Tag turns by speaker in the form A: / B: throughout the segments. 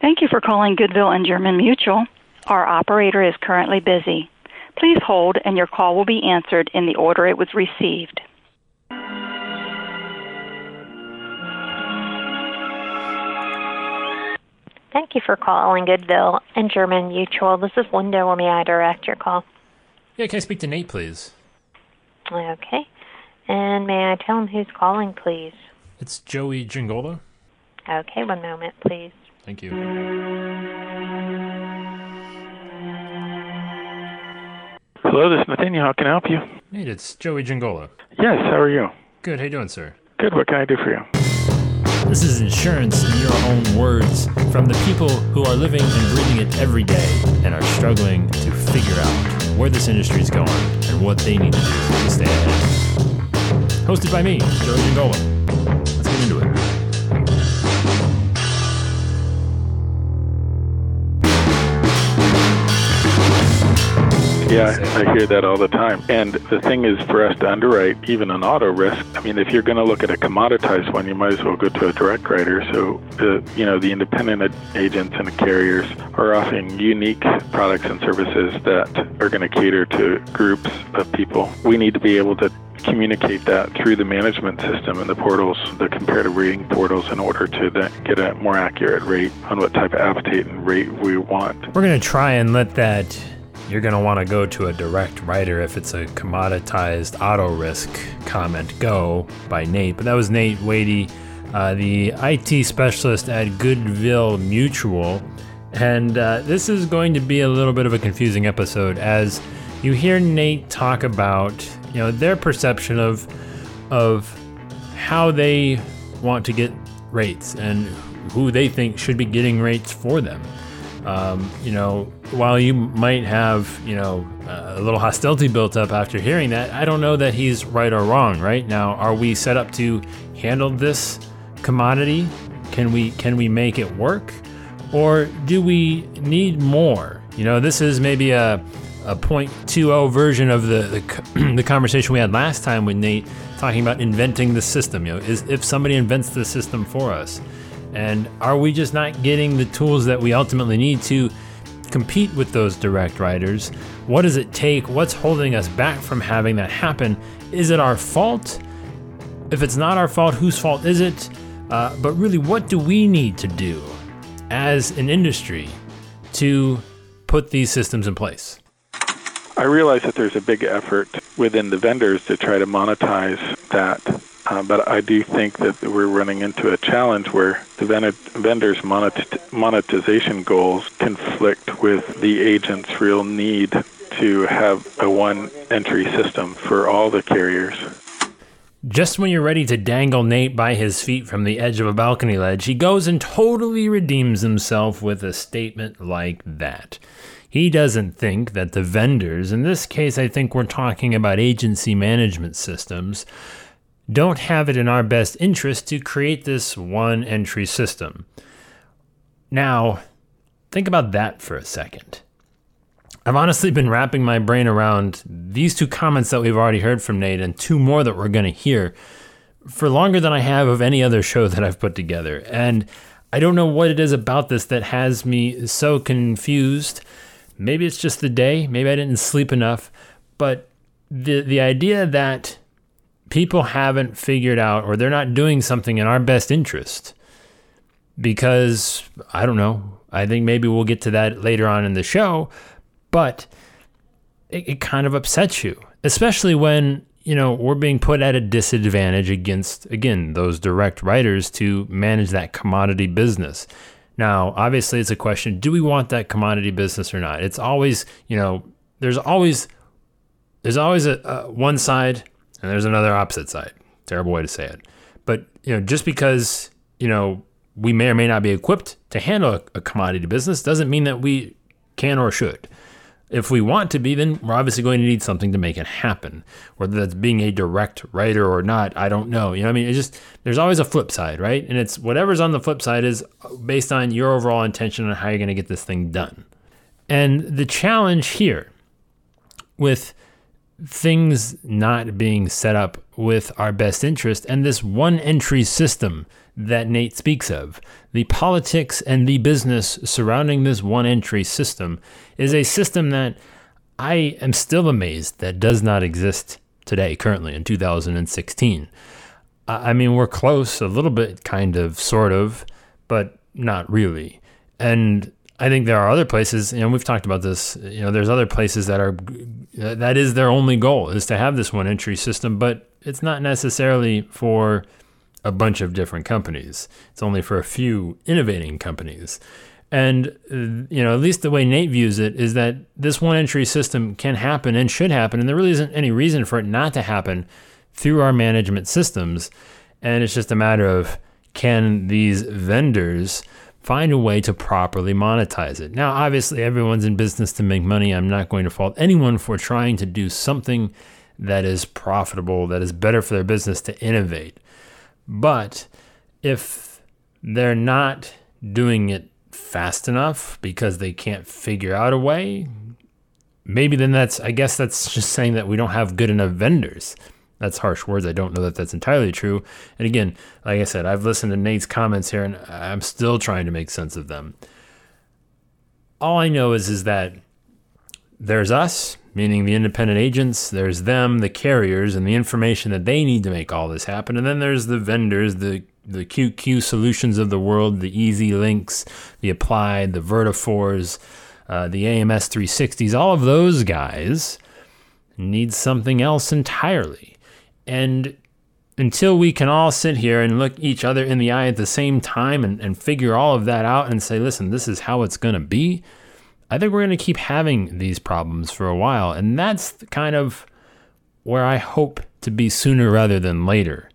A: Thank you for calling Goodville and German Mutual. Our operator is currently busy. Please hold and your call will be answered in the order it was received.
B: Thank you for calling Goodville and German Mutual. This is Linda. Where may I direct your call?
C: Yeah, can I speak to Nate, please?
B: Okay. And may I tell him who's calling, please?
C: It's Joey Giangola.
B: Okay, one moment, please.
C: Thank you.
D: Hello, this is Nathaniel. How can I help you?
C: Nate, it's Joey Giangola.
D: Yes, how are you?
C: Good, how you doing, sir?
D: Good, what can I do for you?
C: This is insurance in your own words from the people who are living and breathing it every day and are struggling to figure out where this industry is going and what they need to do to stay ahead. Hosted by me, Joey Giangola.
D: Yeah, I hear that all the time. And the thing is, for us to underwrite even an auto risk, I mean, if you're going to look at a commoditized one, you might as well go to a direct writer. So, the, you know, the independent agents and the carriers are offering unique products and services that are going to cater to groups of people. We need to be able to communicate that through the management system and the portals, the comparative rating portals, in order to get a more accurate rate on what type of appetite and rate we want.
C: We're going to try and let that. You're going to want to go to a direct writer if it's a commoditized auto risk comment go by Nate. But that was Nate Wadey, uh, the IT specialist at Goodville Mutual. And uh, this is going to be a little bit of a confusing episode as you hear Nate talk about you know their perception of of how they want to get rates and who they think should be getting rates for them. Um, you know, while you might have you know a little hostility built up after hearing that, I don't know that he's right or wrong. Right now, are we set up to handle this commodity? Can we can we make it work, or do we need more? You know, this is maybe a a 0.20 version of the, the the conversation we had last time with Nate talking about inventing the system. You know, is if somebody invents the system for us, and are we just not getting the tools that we ultimately need to compete with those direct writers? What does it take? What's holding us back from having that happen? Is it our fault? If it's not our fault, whose fault is it? Uh, but really, what do we need to do as an industry to put these systems in place?
D: I realize that there's a big effort within the vendors to try to monetize that, uh, but I do think that we're running into a challenge where the ven- vendors' monet- monetization goals conflict with the agent's real need to have a one entry system for all the carriers.
C: Just when you're ready to dangle Nate by his feet from the edge of a balcony ledge, he goes and totally redeems himself with a statement like that. He doesn't think that the vendors, in this case, I think we're talking about agency management systems, don't have it in our best interest to create this one entry system. Now, think about that for a second. I've honestly been wrapping my brain around these two comments that we've already heard from Nate and two more that we're going to hear for longer than I have of any other show that I've put together. And I don't know what it is about this that has me so confused. Maybe it's just the day, maybe I didn't sleep enough, but the the idea that people haven't figured out or they're not doing something in our best interest because I don't know. I think maybe we'll get to that later on in the show, but it, it kind of upsets you, especially when you know we're being put at a disadvantage against again those direct writers to manage that commodity business. Now, obviously, it's a question: Do we want that commodity business or not? It's always you know there's always there's always a, a one side and there's another opposite side. Terrible way to say it, but you know just because you know we may or may not be equipped to handle a, a commodity business doesn't mean that we can or should. If we want to be, then we're obviously going to need something to make it happen. Whether that's being a direct writer or not, I don't know. You know, I mean, it's just there's always a flip side, right? And it's whatever's on the flip side is based on your overall intention on how you're going to get this thing done. And the challenge here with things not being set up with our best interest and this one entry system that Nate speaks of. The politics and the business surrounding this one entry system is a system that I am still amazed that does not exist today, currently in 2016. I mean, we're close a little bit, kind of, sort of, but not really. And I think there are other places, you know, we've talked about this, you know, there's other places that are, that is their only goal is to have this one entry system, but it's not necessarily for a bunch of different companies. It's only for a few innovating companies. And, you know, at least the way Nate views it is that this one entry system can happen and should happen. And there really isn't any reason for it not to happen through our management systems. And it's just a matter of can these vendors find a way to properly monetize it? Now, obviously, everyone's in business to make money. I'm not going to fault anyone for trying to do something that is profitable, that is better for their business to innovate. But if they're not doing it fast enough because they can't figure out a way, maybe then that's, I guess that's just saying that we don't have good enough vendors. That's harsh words. I don't know that that's entirely true. And again, like I said, I've listened to Nate's comments here and I'm still trying to make sense of them. All I know is is that there's us, meaning the independent agents, there's them, the carriers, and the information that they need to make all this happen. And then there's the vendors, the the QQ solutions of the world, the EZLynx, the Applied, the Vertafores, uh, the AMS 360s, all of those guys need something else entirely. And until we can all sit here and look each other in the eye at the same time and, and figure all of that out and say, listen, this is how it's going to be, I think we're going to keep having these problems for a while. And that's kind of where I hope to be sooner rather than later.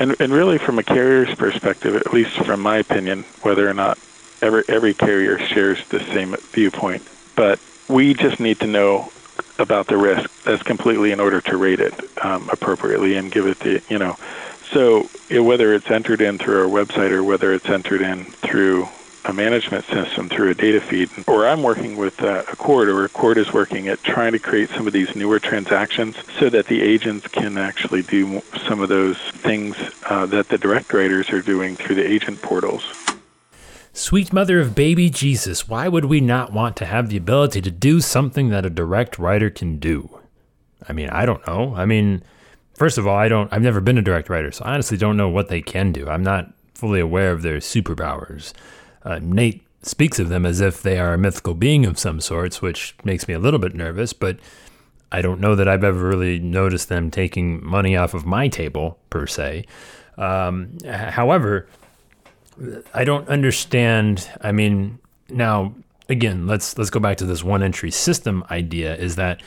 D: And, and really, from a carrier's perspective, at least from my opinion, whether or not every, every carrier shares the same viewpoint, but we just need to know about the risk as completely in order to rate it um, appropriately and give it the, you know. So whether it's entered in through our website or whether it's entered in through a management system through a data feed, or I'm working with uh, ACORD, or ACORD is working at trying to create some of these newer transactions so that the agents can actually do some of those things uh, that the direct writers are doing through the agent portals.
C: Sweet mother of baby Jesus, why would we not want to have the ability to do something that a direct writer can do? I mean, I don't know. I mean, first of all, I don't I've never been a direct writer, so I honestly don't know what they can do. I'm not fully aware of their superpowers. Uh, Nate speaks of them as if they are a mythical being of some sorts, which makes me a little bit nervous, but I don't know that I've ever really noticed them taking money off of my table, per se. Um, however, I don't understand. I mean, now again, let's let's go back to this one entry system idea. Is that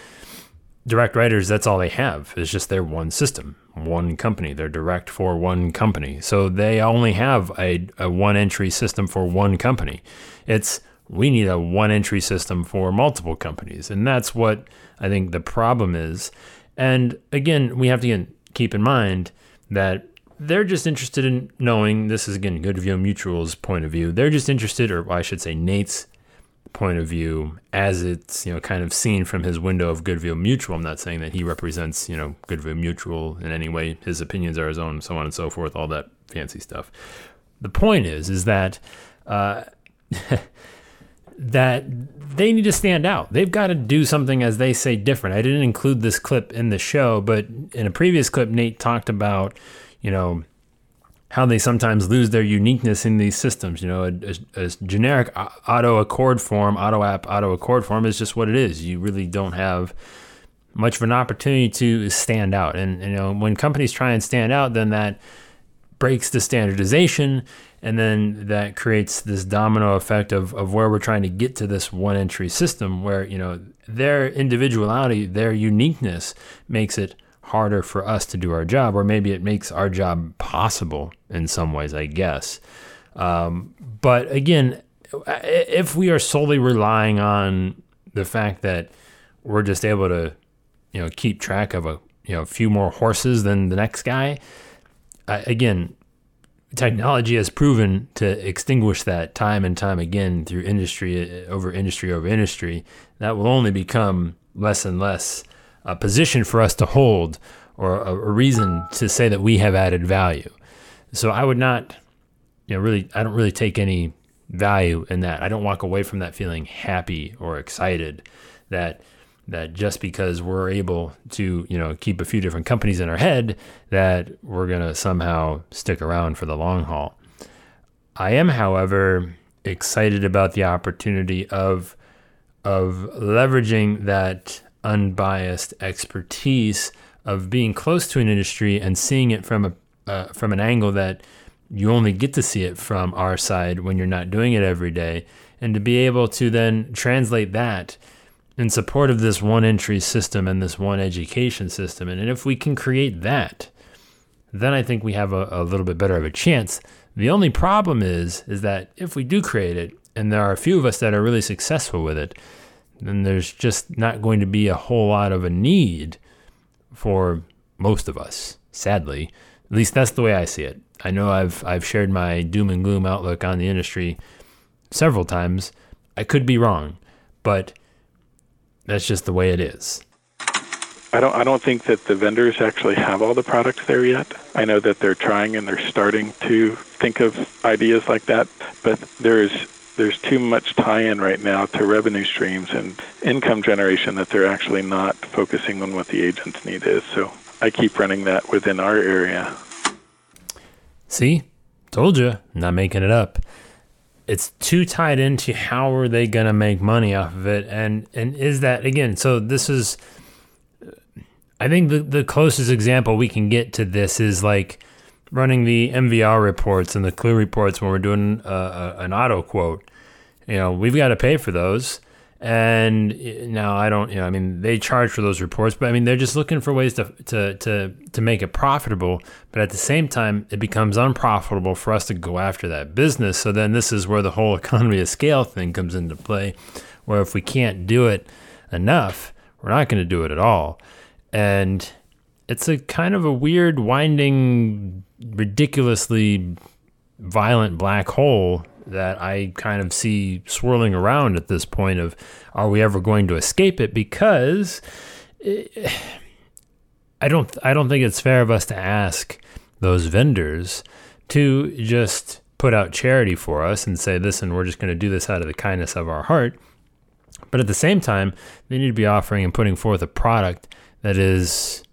C: direct writers? That's all they have. It's just their one system one company. They're direct for one company. So they only have a, a one entry system for one company. It's we need a one entry system for multiple companies. And that's what I think the problem is. And again, we have to keep in mind that they're just interested in knowing this is again Goodville Mutual's point of view. They're just interested, or I should say Nate's point of view as it's you know kind of seen from his window of Goodville Mutual. I'm not saying that he represents you know Goodville Mutual in any way. His opinions are his own, so on and so forth, all that fancy stuff. The point is, is that uh, that they need to stand out. They've got to do something, as they say, different. I didn't include this clip in the show, but in a previous clip, Nate talked about you know how they sometimes lose their uniqueness in these systems. You know, a, a, a, generic auto ACORD form, auto app, auto ACORD form is just what it is. You really don't have much of an opportunity to stand out. And, you know, when companies try and stand out, then that breaks the standardization. And then that creates this domino effect of, of where we're trying to get to this one entry system where, you know, their individuality, their uniqueness makes it harder for us to do our job, or maybe it makes our job possible in some ways, I guess. Um, but again, if we are solely relying on the fact that we're just able to, you know, keep track of a you know few more horses than the next guy, uh, again, technology has proven to extinguish that time and time again through industry over industry over industry. That will only become less and less a position for us to hold or a, a reason to say that we have added value. So I would not, you know, really, I don't really take any value in that. I don't walk away from that feeling happy or excited that that just because we're able to, you know, keep a few different companies in our head that we're going to somehow stick around for the long haul. I am, however, excited about the opportunity of of leveraging that unbiased expertise of being close to an industry and seeing it from a uh, from an angle that you only get to see it from our side when you're not doing it every day, and to be able to then translate that in support of this one entry system and this one education system. And if we can create that, then I think we have a, a little bit better of a chance. The only problem is is that if we do create it, and there are a few of us that are really successful with it, then there's just not going to be a whole lot of a need for most of us, sadly. At least that's the way I see it. I know I've I've shared my doom and gloom outlook on the industry several times. I could be wrong, but that's just the way it is.
D: I don't I don't think that the vendors actually have all the products there yet. I know that they're trying and they're starting to think of ideas like that, but there's there's too much tie-in right now to revenue streams and income generation that they're actually not focusing on what the agent's need is. So I keep running that within our area.
C: See, told you, not making it up. It's too tied into how are they gonna make money off of it, and and is that again? So this is, I think the the closest example we can get to this is like running the MVR reports and the CLUE reports when we're doing a, a, an auto quote. You know, we've got to pay for those. And eh, now I don't, you know, I mean, they charge for those reports, but I mean, they're just looking for ways to, to, to, to make it profitable. But at the same time, it becomes unprofitable for us to go after that business. So then this is where the whole economy of scale thing comes into play, where if we can't do it enough, we're not going to do it at all. And it's a kind of a weird, winding, ridiculously violent black hole that I kind of see swirling around at this point of are we ever going to escape it? Because it, I don't I don't think it's fair of us to ask those vendors to just put out charity for us and say listen we're just going to do this out of the kindness of our heart. But at the same time they need to be offering and putting forth a product that is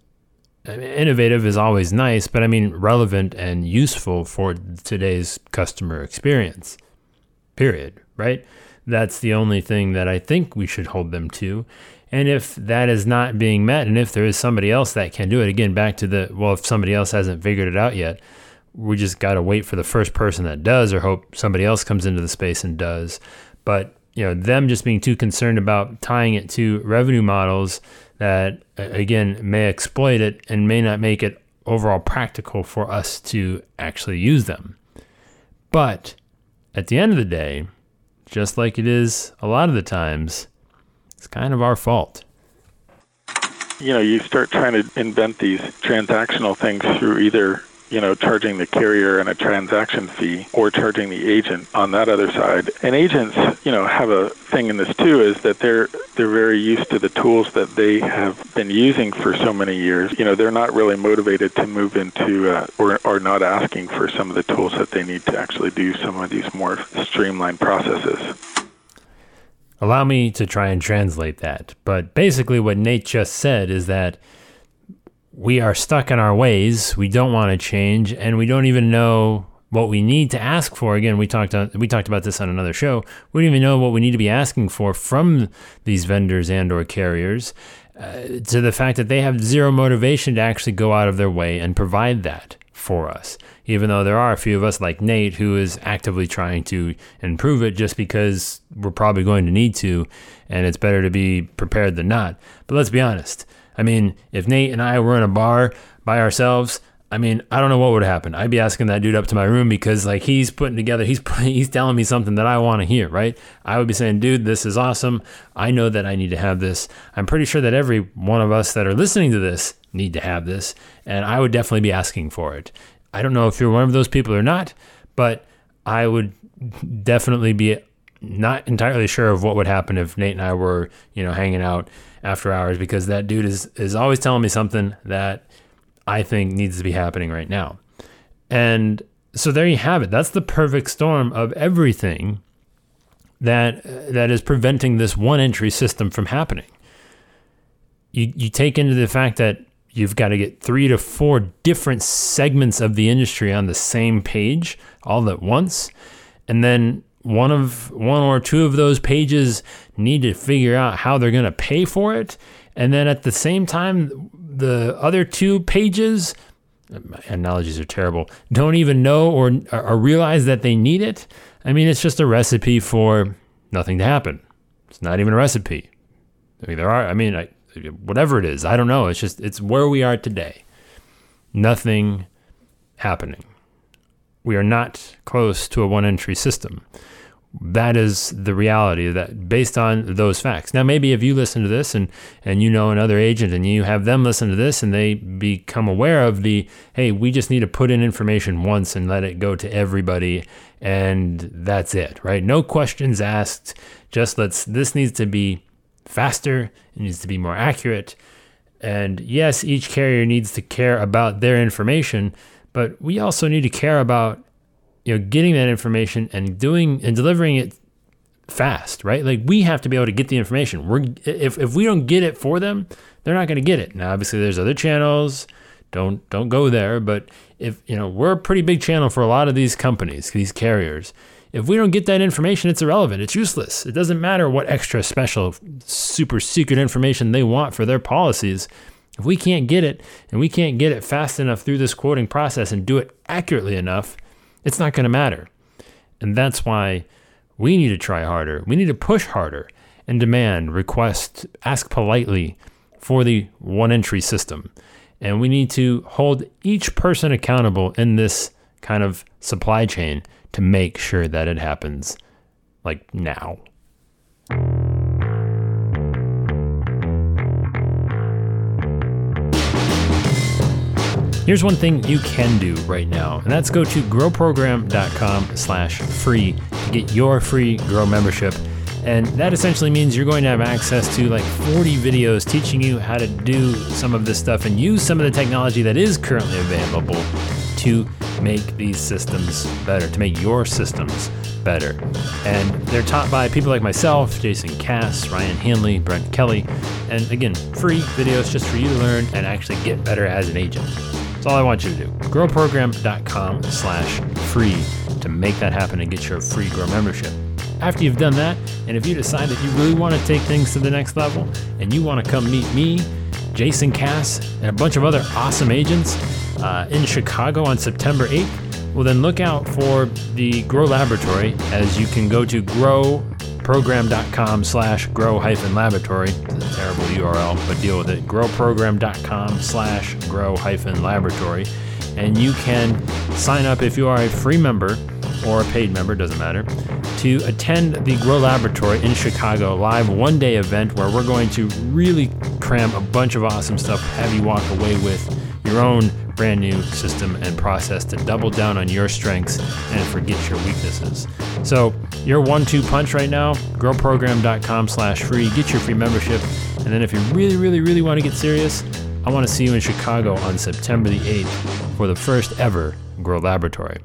C: I mean, innovative is always nice, but I mean relevant and useful for today's customer experience. Period. Right? That's the only thing that I think we should hold them to. And if that is not being met, and if there is somebody else that can do it, again, back to the well, if somebody else hasn't figured it out yet, we just got to wait for the first person that does, or hope somebody else comes into the space and does. But you know, them just being too concerned about tying it to revenue models that again may exploit it and may not make it overall practical for us to actually use them. But at the end of the day, just like it is a lot of the times, it's kind of our fault.
D: You know, you start trying to invent these transactional things through either you know, charging the carrier and a transaction fee or charging the agent on that other side. And agents, you know, have a thing in this too is that they're they're very used to the tools that they have been using for so many years. You know, they're not really motivated to move into uh, or are not asking for some of the tools that they need to actually do some of these more streamlined processes.
C: Allow me to try and translate that. But basically what Nate just said is that we are stuck in our ways. We don't want to change, and we don't even know what we need to ask for. Again, we talked on, we talked about this on another show. We don't even know what we need to be asking for from these vendors and or carriers. Uh, to the fact that they have zero motivation to actually go out of their way and provide that for us. Even though there are a few of us like Nate who is actively trying to improve it just because we're probably going to need to, and it's better to be prepared than not. But let's be honest I mean, if Nate and I were in a bar by ourselves, I mean, I don't know what would happen. I'd be asking that dude up to my room because like he's putting together, he's he's telling me something that I want to hear, right? I would be saying, "Dude, this is awesome. I know that I need to have this. I'm pretty sure that every one of us that are listening to this need to have this, and I would definitely be asking for it. I don't know if you're one of those people or not, but I would definitely be not entirely sure of what would happen if Nate and I were, you know, hanging out after hours because that dude is is always telling me something that I think needs to be happening right now. And so there you have it. That's the perfect storm of everything that that is preventing this one entry system from happening. You you take into the fact that you've got to get three to four different segments of the industry on the same page all at once, and then one of one or two of those pages need to figure out how they're going to pay for it, and then at the same time, the other two pages—my analogies are terrible don't even know or, or realize that they need it. I mean it's just a recipe for nothing to happen. It's not even a recipe. I mean there are i mean I, whatever it is i don't know. It's just it's where we are today. Nothing happening. We are not close to a one entry system that is the reality that based on those facts. Now, maybe if you listen to this and, and you know another agent and you have them listen to this and they become aware of the, hey, we just need to put in information once and let it go to everybody and that's it, right? No questions asked. Just let's, this needs to be faster, it needs to be more accurate. And yes, each carrier needs to care about their information, but we also need to care about you know, getting that information and doing and delivering it fast, right? Like we have to be able to get the information. We're if if we don't get it for them, they're not going to get it. Now, obviously, there's other channels. Don't don't go there. But if you know, we're a pretty big channel for a lot of these companies, these carriers. If we don't get that information, it's irrelevant. It's useless. It doesn't matter what extra special, super secret information they want for their policies. If we can't get it and we can't get it fast enough through this quoting process and do it accurately enough, it's not going to matter. And that's why we need to try harder. We need to push harder and demand, request, ask politely for the one entry system. And we need to hold each person accountable in this kind of supply chain to make sure that it happens like now. Here's one thing you can do right now, and that's go to growprogram.com slash free to get your free Grow membership. And that essentially means you're going to have access to like 40 videos teaching you how to do some of this stuff and use some of the technology that is currently available to make these systems better, to make your systems better. And they're taught by people like myself, Jason Cass, Ryan Hanley, Brent Kelly, and again, free videos just for you to learn and actually get better as an agent. That's all I want you to do. Growprogram.com slash free to make that happen and get your free Grow membership. After you've done that, and if you decide that you really want to take things to the next level and you want to come meet me, Jason Cass, and a bunch of other awesome agents uh, in Chicago on September 8th, well, then look out for the Grow Laboratory as you can go to Grow growprogram.com slash grow hyphen laboratory. It's a terrible URL, but deal with it. Growprogram.com slash grow hyphen laboratory. And you can sign up if you are a free member or a paid member, doesn't matter, to attend the Grow Laboratory in Chicago live one day event where we're going to really cram a bunch of awesome stuff, have you walk away with your own brand new system and process to double down on your strengths and forget your weaknesses. So your one-two punch right now, growprogram.com slash free, get your free membership. And then if you really, really, really want to get serious, I want to see you in Chicago on September the 8th for the first ever Grow Laboratory.